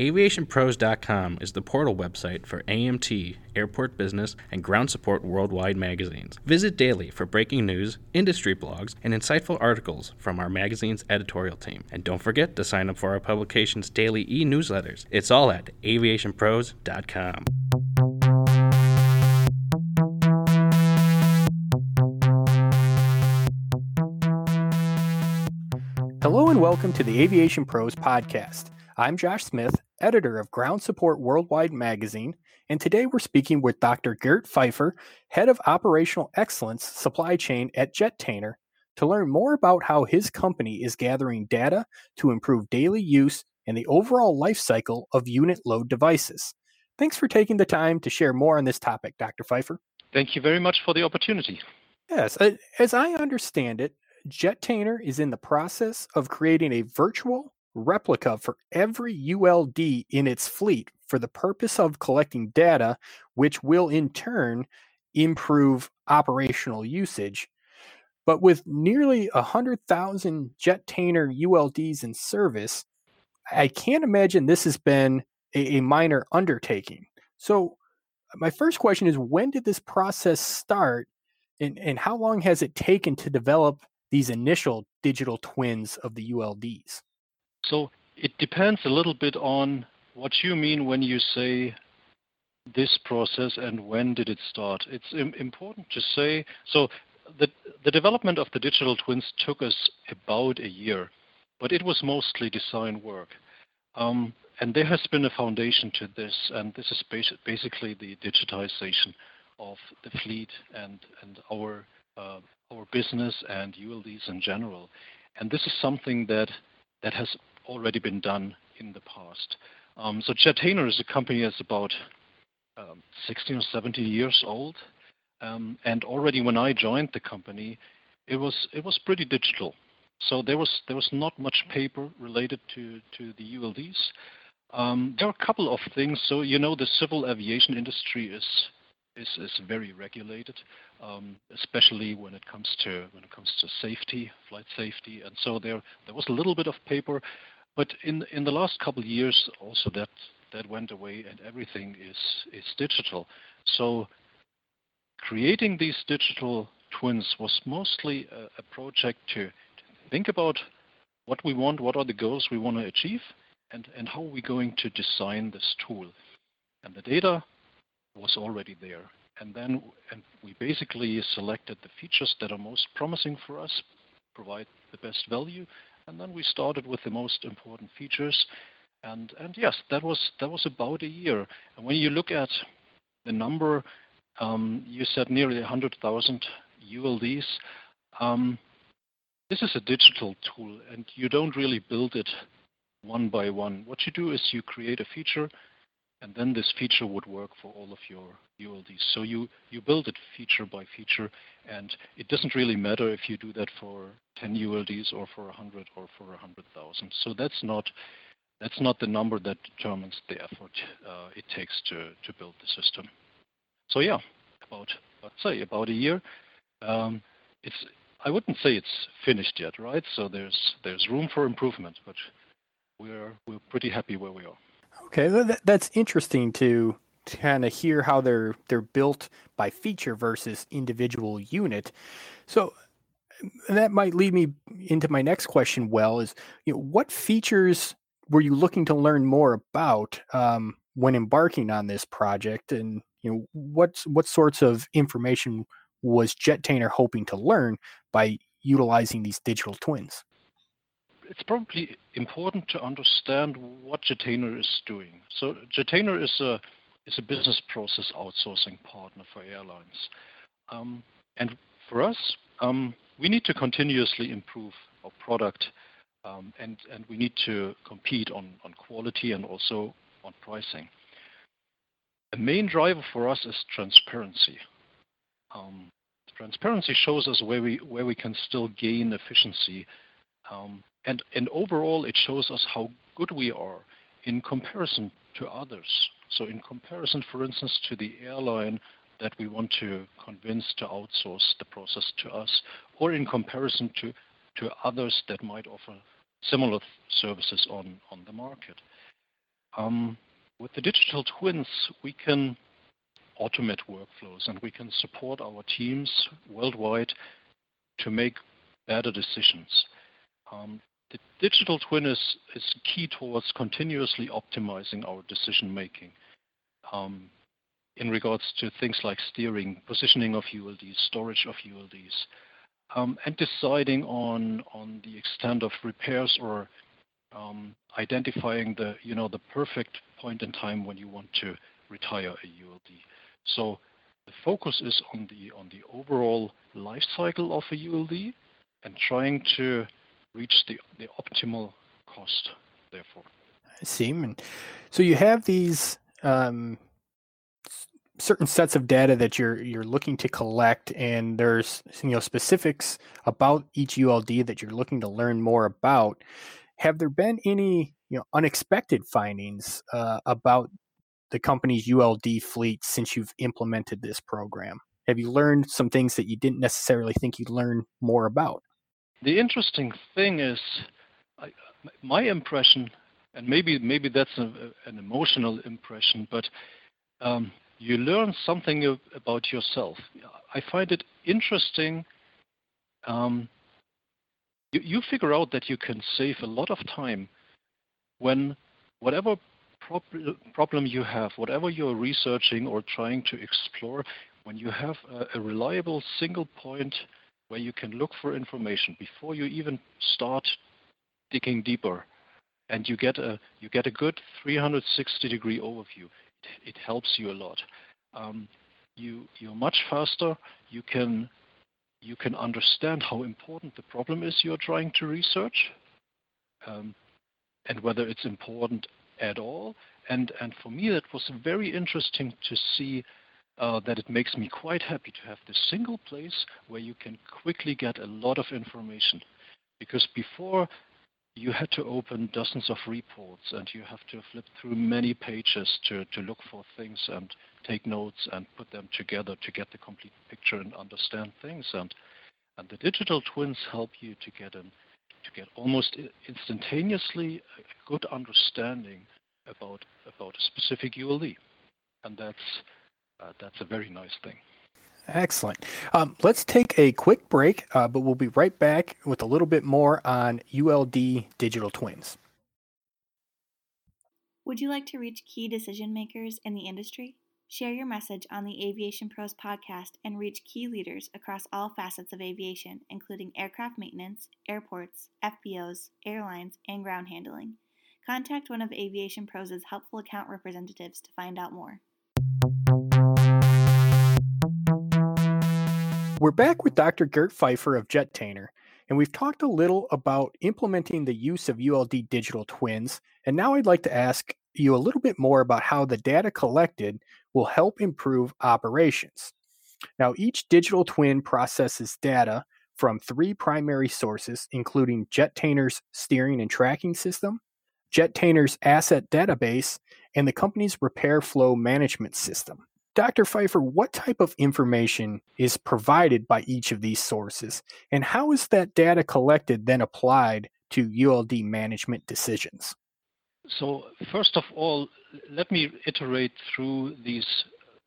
AviationPros.com is the portal website for AMT, Airport Business, and Ground Support Worldwide magazines. Visit daily for breaking news, industry blogs, and insightful articles from our magazine's editorial team. And don't forget to sign up for our publication's daily e newsletters. It's all at AviationPros.com. Hello and welcome to the Aviation Pros podcast. I'm Josh Smith, editor of Ground Support Worldwide magazine, and today we're speaking with Dr. Gert Pfeiffer, head of operational excellence supply chain at Jettainer, to learn more about how his company is gathering data to improve daily use and the overall life cycle of unit load devices. Thanks for taking the time to share more on this topic, Dr. Pfeiffer. Thank you very much for the opportunity. Yes, as I understand it, Jettainer is in the process of creating a virtual replica for every ULD in its fleet for the purpose of collecting data, which will in turn improve operational usage. But with nearly 100,000 Jettainer ULDs in service, I can't imagine this has been a, a minor undertaking. So, my first question is when did this process start and, and how long has it taken to develop these initial digital twins of the ULDs? So it depends a little bit on what you mean when you say this process and when did it start. It's Im- important to say so the the development of the digital twins took us about a year, but it was mostly design work. Um, and there has been a foundation to this, and this is basi- basically the digitization of the fleet and and our uh, our business and ULDs in general. And this is something that that has already been done in the past. Um, so Jettainer is a company that's about um, 16 or 17 years old, um, and already when I joined the company, it was it was pretty digital. So there was there was not much paper related to to the ULDs. Um, there are a couple of things. So you know the civil aviation industry is is, is very regulated, um, especially when it comes to when it comes to safety, flight safety, and so there there was a little bit of paper, but in in the last couple of years also that that went away and everything is is digital. So creating these digital twins was mostly a, project to, think about what we want, what are the goals we want to achieve, and, how are we going to design this tool. And the data was already there. And then and we basically selected the features that are most promising for us, provide the best value, and then we started with the most important features. And, and yes, that was that was about a year. And when you look at the number, um, you said nearly 100,000 ULDs. Um, this is a digital tool, and you don't really build it one by one. What you do is you create a feature, and then this feature would work for all of your ULDs. So you, you build it feature by feature, and it doesn't really matter if you do that for 10 ULDs or for 100 or for 100,000. So that's not that's not the number that determines the effort uh, it takes to, to build the system. So yeah, about let's say about a year. Um, it's I wouldn't say it's finished yet, right? So there's there's room for improvement, but we're we're pretty happy where we are. Okay, that, that's interesting to, kind of hear how they're they're built by feature versus individual unit. So that might lead me into my next question. Well, is you know what features were you looking to learn more about um, when embarking on this project, and you know what what sorts of information was Jettainer hoping to learn by utilizing these digital twins? It's probably important to understand what Jettainer is doing. So Jettainer is a is a business process outsourcing partner for airlines, um, and for us, um, we need to continuously improve our product, um, and and we need to compete on on quality and also on pricing. The main driver for us is transparency. Um, transparency shows us where we where we can still gain efficiency um, overall, it shows us how good we are in comparison to others. So in comparison, for instance, to the airline that we want to convince to outsource the process to us, or in comparison to, to others that might offer similar services on, the market. Um, with the digital twins, we can automate workflows and we can support our teams worldwide to make better decisions. The digital twin is, key towards continuously optimizing our decision making um, in regards to things like steering, positioning of ULDs, storage of ULDs, um, and deciding on, the extent of repairs or um, identifying the, you know, the perfect point in time when you want to retire a ULD. So the focus is on the, on the overall life cycle of a ULD and trying to reach the, the optimal cost, therefore. I see. And so you have these um, certain sets of data that you're you're looking to collect, and there's you know specifics about each ULD that you're looking to learn more about. Have there been any you know unexpected findings uh, about the company's ULD fleet since you've implemented this program? Have you learned some things that you didn't necessarily think you'd learn more about? The interesting thing is, I, my impression, and maybe maybe that's a, an emotional impression, but um, you learn something about yourself. I find it interesting. Um, you, you figure out that you can save a lot of time when whatever prob problem you have, whatever you're researching or trying to explore, when you have a, a reliable single point where you can look for information before you even start digging deeper. And you get a you get a good 360 degree overview. It, it helps you a lot. Um, you you're much faster. You can you can understand how important the problem is you're trying to research um, and whether it's important at all. And and for me that was very interesting to see uh, that it makes me quite happy to have this single place where you can quickly get a lot of information. Because before you had to open dozens of reports and you have to flip through many pages to, to look for things and take notes and put them together to get the complete picture and understand things. And, and the digital twins help you to get an, to get almost instantaneously a good understanding about about a specific ULD. And that's uh, that's a very nice thing. Excellent. Um, let's take a quick break, uh, but we'll be right back with a little bit more on ULD digital twins. Would you like to reach key decision makers in the industry? Share your message on the Aviation Pros podcast and reach key leaders across all facets of aviation, including aircraft maintenance, airports, FBOs, airlines, and ground handling. Contact one of Aviation Pros' helpful account representatives to find out more. We're back with Dr. Gert Pfeiffer of Jettainer, and we've talked a little about implementing the use of ULD digital twins. And now I'd like to ask you a little bit more about how the data collected will help improve operations. Now, each digital twin processes data from three primary sources, including Jettainer's steering and tracking system, Jettainer's asset database, and the company's repair flow management system. Dr. Pfeiffer, what type of information is provided by each of these sources, and how is that data collected then applied to ULD management decisions? So, first of all, let me iterate through these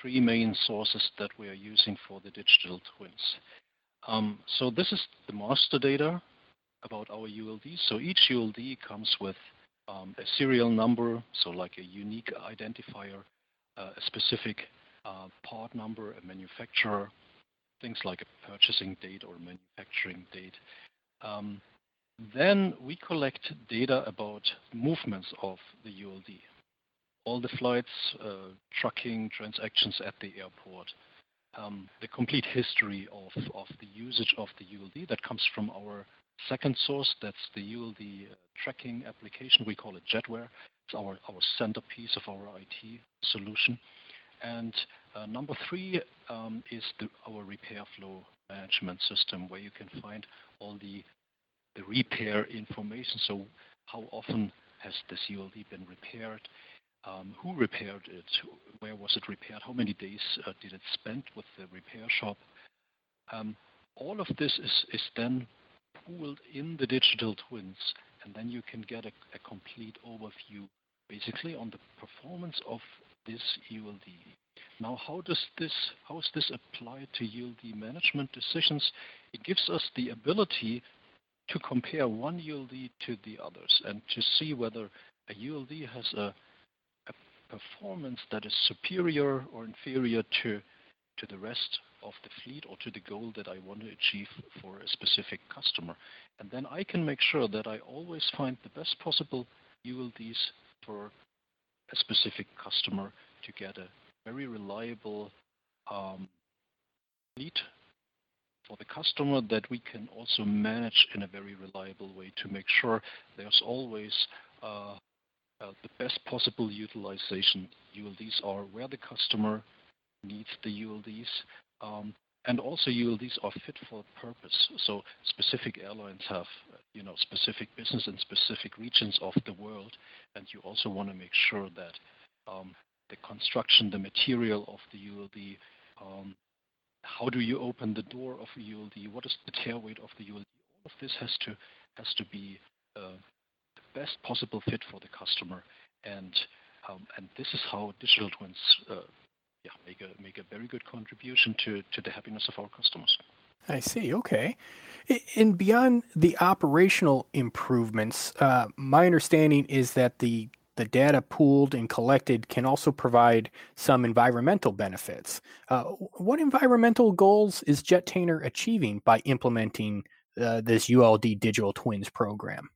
three main sources that we are using for the digital twins. Um, so, this is the master data about our ULD. So, each ULD comes with um, a serial number, so like a unique identifier, uh, a specific part number, a manufacturer, things like a purchasing date or manufacturing date. Um, then we collect data about movements of the ULD. All the flights, uh, trucking, transactions at the airport, um, the complete history of, of the usage of the ULD that comes from our second source, that's the ULD uh, tracking application. We call it Jetware. It's our, our centerpiece of our IT solution. And uh, number three um, is the, our repair flow management system, where you can find all the, the repair information. So how often has the ULD been repaired? Um, who repaired it? Where was it repaired? How many days uh, did it spend with the repair shop? Um, all of this is, is then pooled in the digital twins, and then you can get a, a complete overview basically on the performance of this ULD. Now, how does this how is this applied to ULD management decisions? It gives us the ability to compare one ULD to the others and to see whether a ULD has a, a performance that is superior or inferior to to the rest of the fleet or to the goal that I want to achieve for a specific customer. And then I can make sure that I always find the best possible ULDs for a specific customer to get a very reliable um, fleet for the customer that we can also manage in a very reliable way to make sure there's always uh, uh, the best possible utilization. ULDs are where the customer needs the ULDs. Um, and also ULDs are fit for purpose. So specific airlines have, you know, specific business in specific regions of the world, and you also want to make sure that um, the construction, the material of the ULD, um, how do you open the door of a ULD, what is the tare weight of the ULD, all of this has to has to be uh, the best possible fit for the customer, and um, and this is how digital twins uh, yeah, make a make a very good contribution to to the happiness of our customers. I see. Okay. And beyond the operational improvements, uh, my understanding is that the the data pooled and collected can also provide some environmental benefits. Uh, what environmental goals is Jettainer achieving by implementing uh, this ULD Digital Twins program?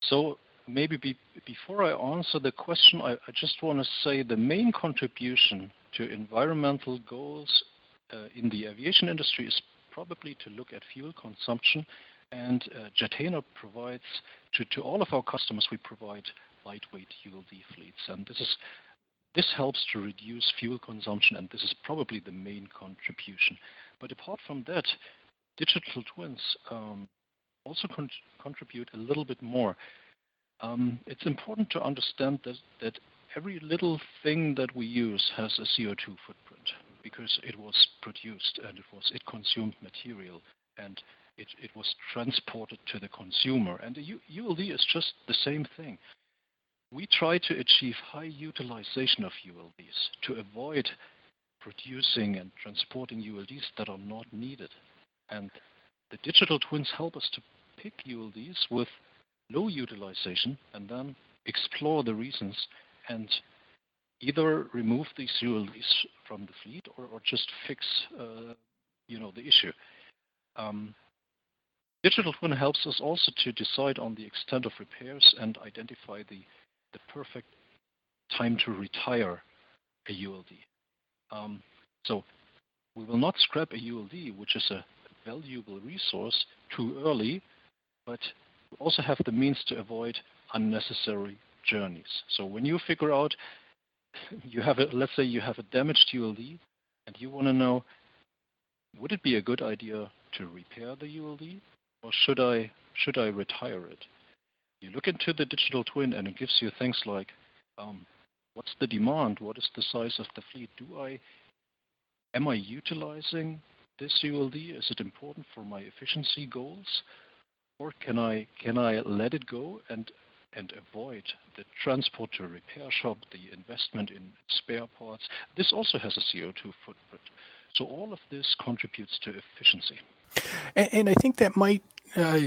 So maybe be, before I answer the question, I, I just want to say the main contribution to environmental goals uh, in the aviation industry is probably to look at fuel consumption. And uh, provides to, to all of our customers, we provide lightweight ULD fleets. And this is this helps to reduce fuel consumption, and this is probably the main contribution. But apart from that, digital twins um, also con contribute a little bit more. Um, it's important to understand that, that every little thing that we use has a CO2 footprint because it was produced and it was it consumed material and it, it was transported to the consumer. And the ULD is just the same thing. We try to achieve high utilization of ULDs to avoid producing and transporting ULDs that are not needed. And the digital twins help us to pick ULDs with low utilization and then explore the reasons and either remove these ULDs from the fleet or, or just fix uh, you know the issue. Um, digital twin helps us also to decide on the extent of repairs and identify the, the perfect time to retire a ULD. Um, so we will not scrap a ULD, which is a valuable resource, too early, but we also have the means to avoid unnecessary journeys. So when you figure out you have a, let's say you have a damaged ULD and you want to know, would it be a good idea to repair the ULD or should I, should I retire it? You look into the digital twin and it gives you things like, um, what's the demand? What is the size of the fleet? Do I, am I utilizing this ULD? Is it important for my efficiency goals? Or can I, can I let it go and and avoid the transport to a repair shop, the investment in spare parts. This also has a CO2 footprint. So all of this contributes to efficiency. And, and I think that might uh,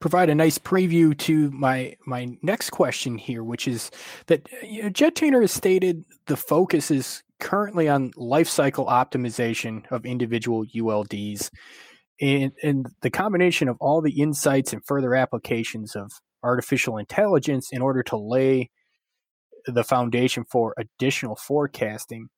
provide a nice preview to my my next question here, which is that you know, Jettainer has stated the focus is currently on life cycle optimization of individual ULDs. And, and the combination of all the insights and further applications of artificial intelligence in order to lay the foundation for additional forecasting.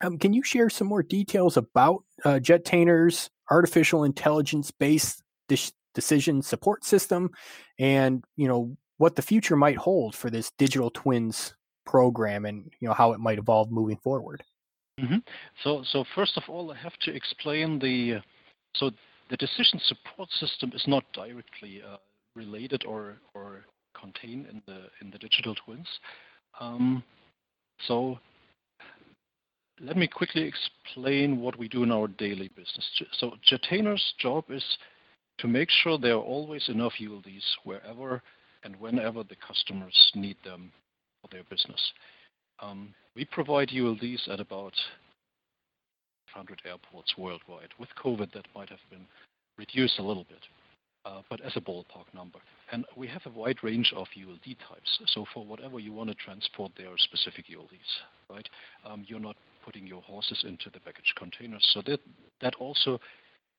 Um, can you share some more details about uh, Jettainer's artificial intelligence based de- decision support system and you know what the future might hold for this digital twins program and you know how it might evolve moving forward mm-hmm. so so first of all i have to explain the so the decision support system is not directly uh, related or, or contained in the in the digital twins. Um, so let me quickly explain what we do in our daily business. So Jettainer's job is to make sure there are always enough ULDs wherever and whenever the customers need them for their business. Um, we provide ULDs at about 100 airports worldwide. With COVID, that might have been reduced a little bit, but as a ballpark number. And we have a wide range of ULD types. So for whatever you want to transport, there are specific ULDs, right? Um, you're not putting your horses into the baggage containers. So that, that also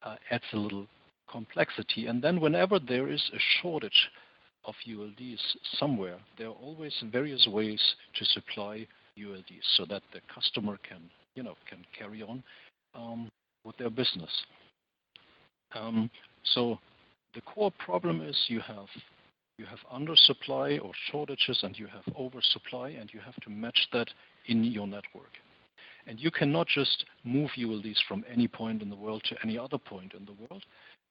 uh, adds a little complexity. And then whenever there is a shortage of ULDs somewhere, there are always various ways to supply ULDs so that the customer can, you know, can carry on um, with their business. Um, so the core problem is you have you have undersupply or shortages and you have oversupply and you have to match that in your network. And you cannot just move ULDs from any point in the world to any other point in the world.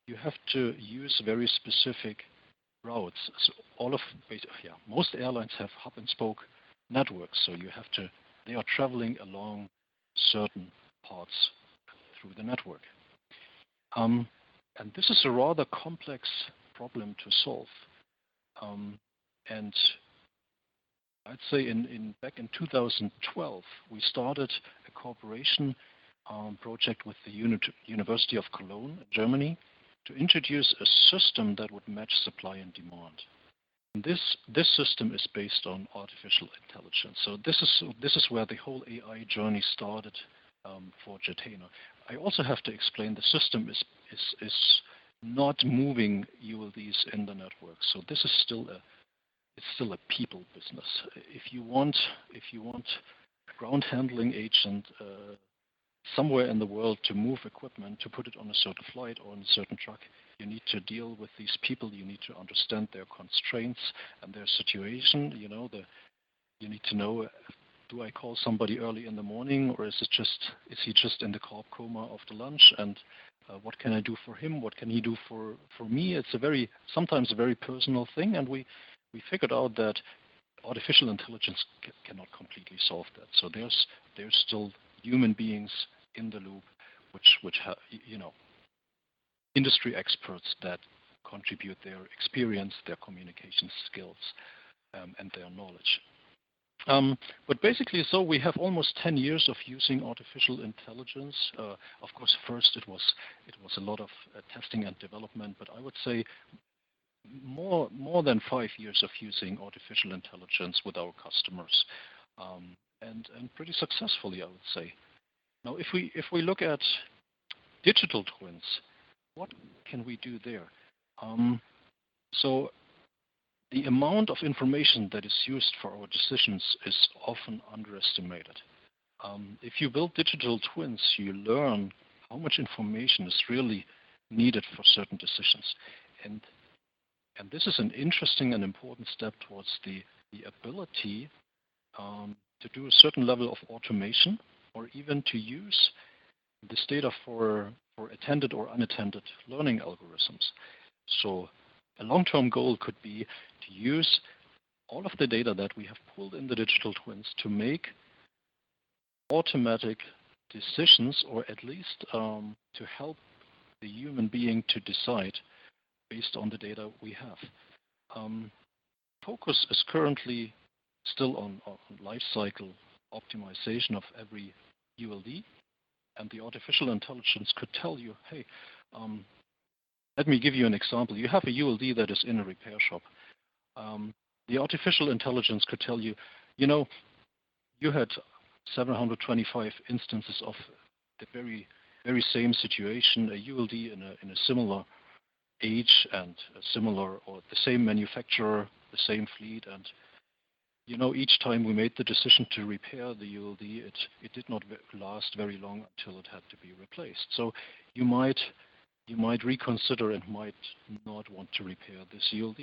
You have to use very specific routes. So all of yeah, most airlines have hub and spoke networks, so you have to they are traveling along certain parts through the network. Um, and this is a rather complex problem to solve. Um, and I'd say in, in, back in 2012, we started a cooperation um, project with the Uni University of Cologne, Germany, to introduce a system that would match supply and demand. And this this system is based on artificial intelligence. So this is this is where the whole AI journey started um, for Jettainer. I also have to explain the system is, is, is not moving ULDs in the network. So this is still a it's still a people business. If you want if you want ground handling agent uh, somewhere in the world to move equipment to put it on a certain flight or on a certain truck, you need to deal with these people. You need to understand their constraints and their situation. You know the you need to know do I call somebody early in the morning, or is it just is he just in the carb coma after lunch? And uh, what can I do for him? What can he do for for me? It's a very sometimes a very personal thing, and we we figured out that artificial intelligence cannot completely solve that. So there's there's still human beings in the loop, which which have you know industry experts that contribute their experience, their communication skills, um, and their knowledge. Um, but basically, so we have almost 10 years of using artificial intelligence. Uh, of course, first it was it was a lot of uh, testing and development, but I would say more more than five years of using artificial intelligence with our customers, um, and and pretty successfully, I would say. Now, if we if we look at digital twins, what can we do there? Um, so the amount of information that is used for our decisions is often underestimated. Um, if you build digital twins, you learn how much information is really needed for certain decisions. And, and this is an interesting and important step towards the, the ability um, to do a certain level of automation or even to use this data for, for attended or unattended learning algorithms. So a long-term goal could be to use all of the data that we have pulled in the digital twins to make automatic decisions or at least um, to help the human being to decide based on the data we have. Um, focus is currently still on, on life cycle optimization of every ULD, and the artificial intelligence could tell you, hey, um, let me give you an example. You have a ULD that is in a repair shop. Um, the artificial intelligence could tell you, you know, you had 725 instances of the very, very same situation, a ULD in a, in a similar age and a similar or the same manufacturer, the same fleet, and you know, each time we made the decision to repair the ULD, it, it did not last very long until it had to be replaced. So you might you might reconsider and might not want to repair this ULD.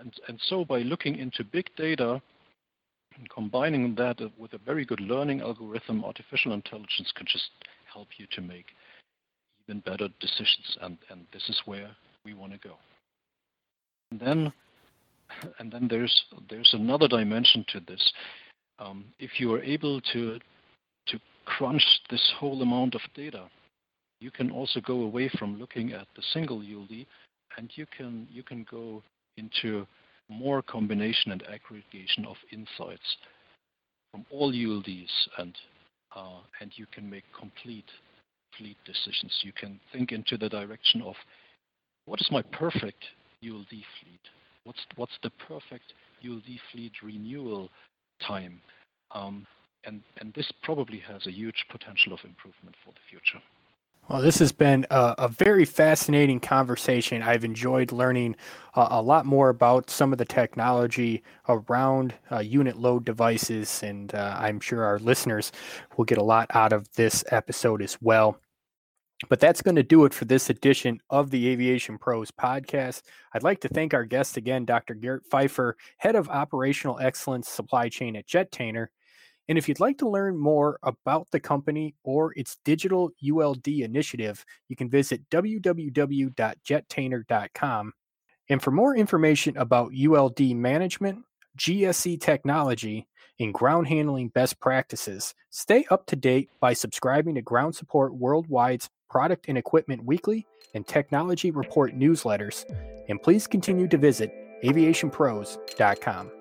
And, and so by looking into big data and combining that with a very good learning algorithm, artificial intelligence can just help you to make even better decisions. And, and this is where we want to go. And then, and then there's, there's another dimension to this. Um, if you are able to, to crunch this whole amount of data, you can also go away from looking at the single ULD and you can you can go into more combination and aggregation of insights from all ULDs, and uh, and you can make complete fleet decisions. You can think into the direction of what is my perfect ULD fleet? What's what's the perfect ULD fleet renewal time? Um, and and this probably has a huge potential of improvement for the future. Well, this has been a, a, very fascinating conversation. I've enjoyed learning uh, a lot more about some of the technology around uh, unit load devices, and uh, I'm sure our listeners will get a lot out of this episode as well. But that's going to do it for this edition of the Aviation Pros podcast. I'd like to thank our guest again, Dr. Gert Pfeiffer, Head of Operational Excellence Supply Chain at Jettainer. And if you'd like to learn more about the company or its digital ULD initiative, you can visit www.jettainer.com. And for more information about ULD management, GSE technology, and ground handling best practices, stay up to date by subscribing to Ground Support Worldwide's Product and Equipment Weekly and Technology Report newsletters. And please continue to visit aviationpros.com.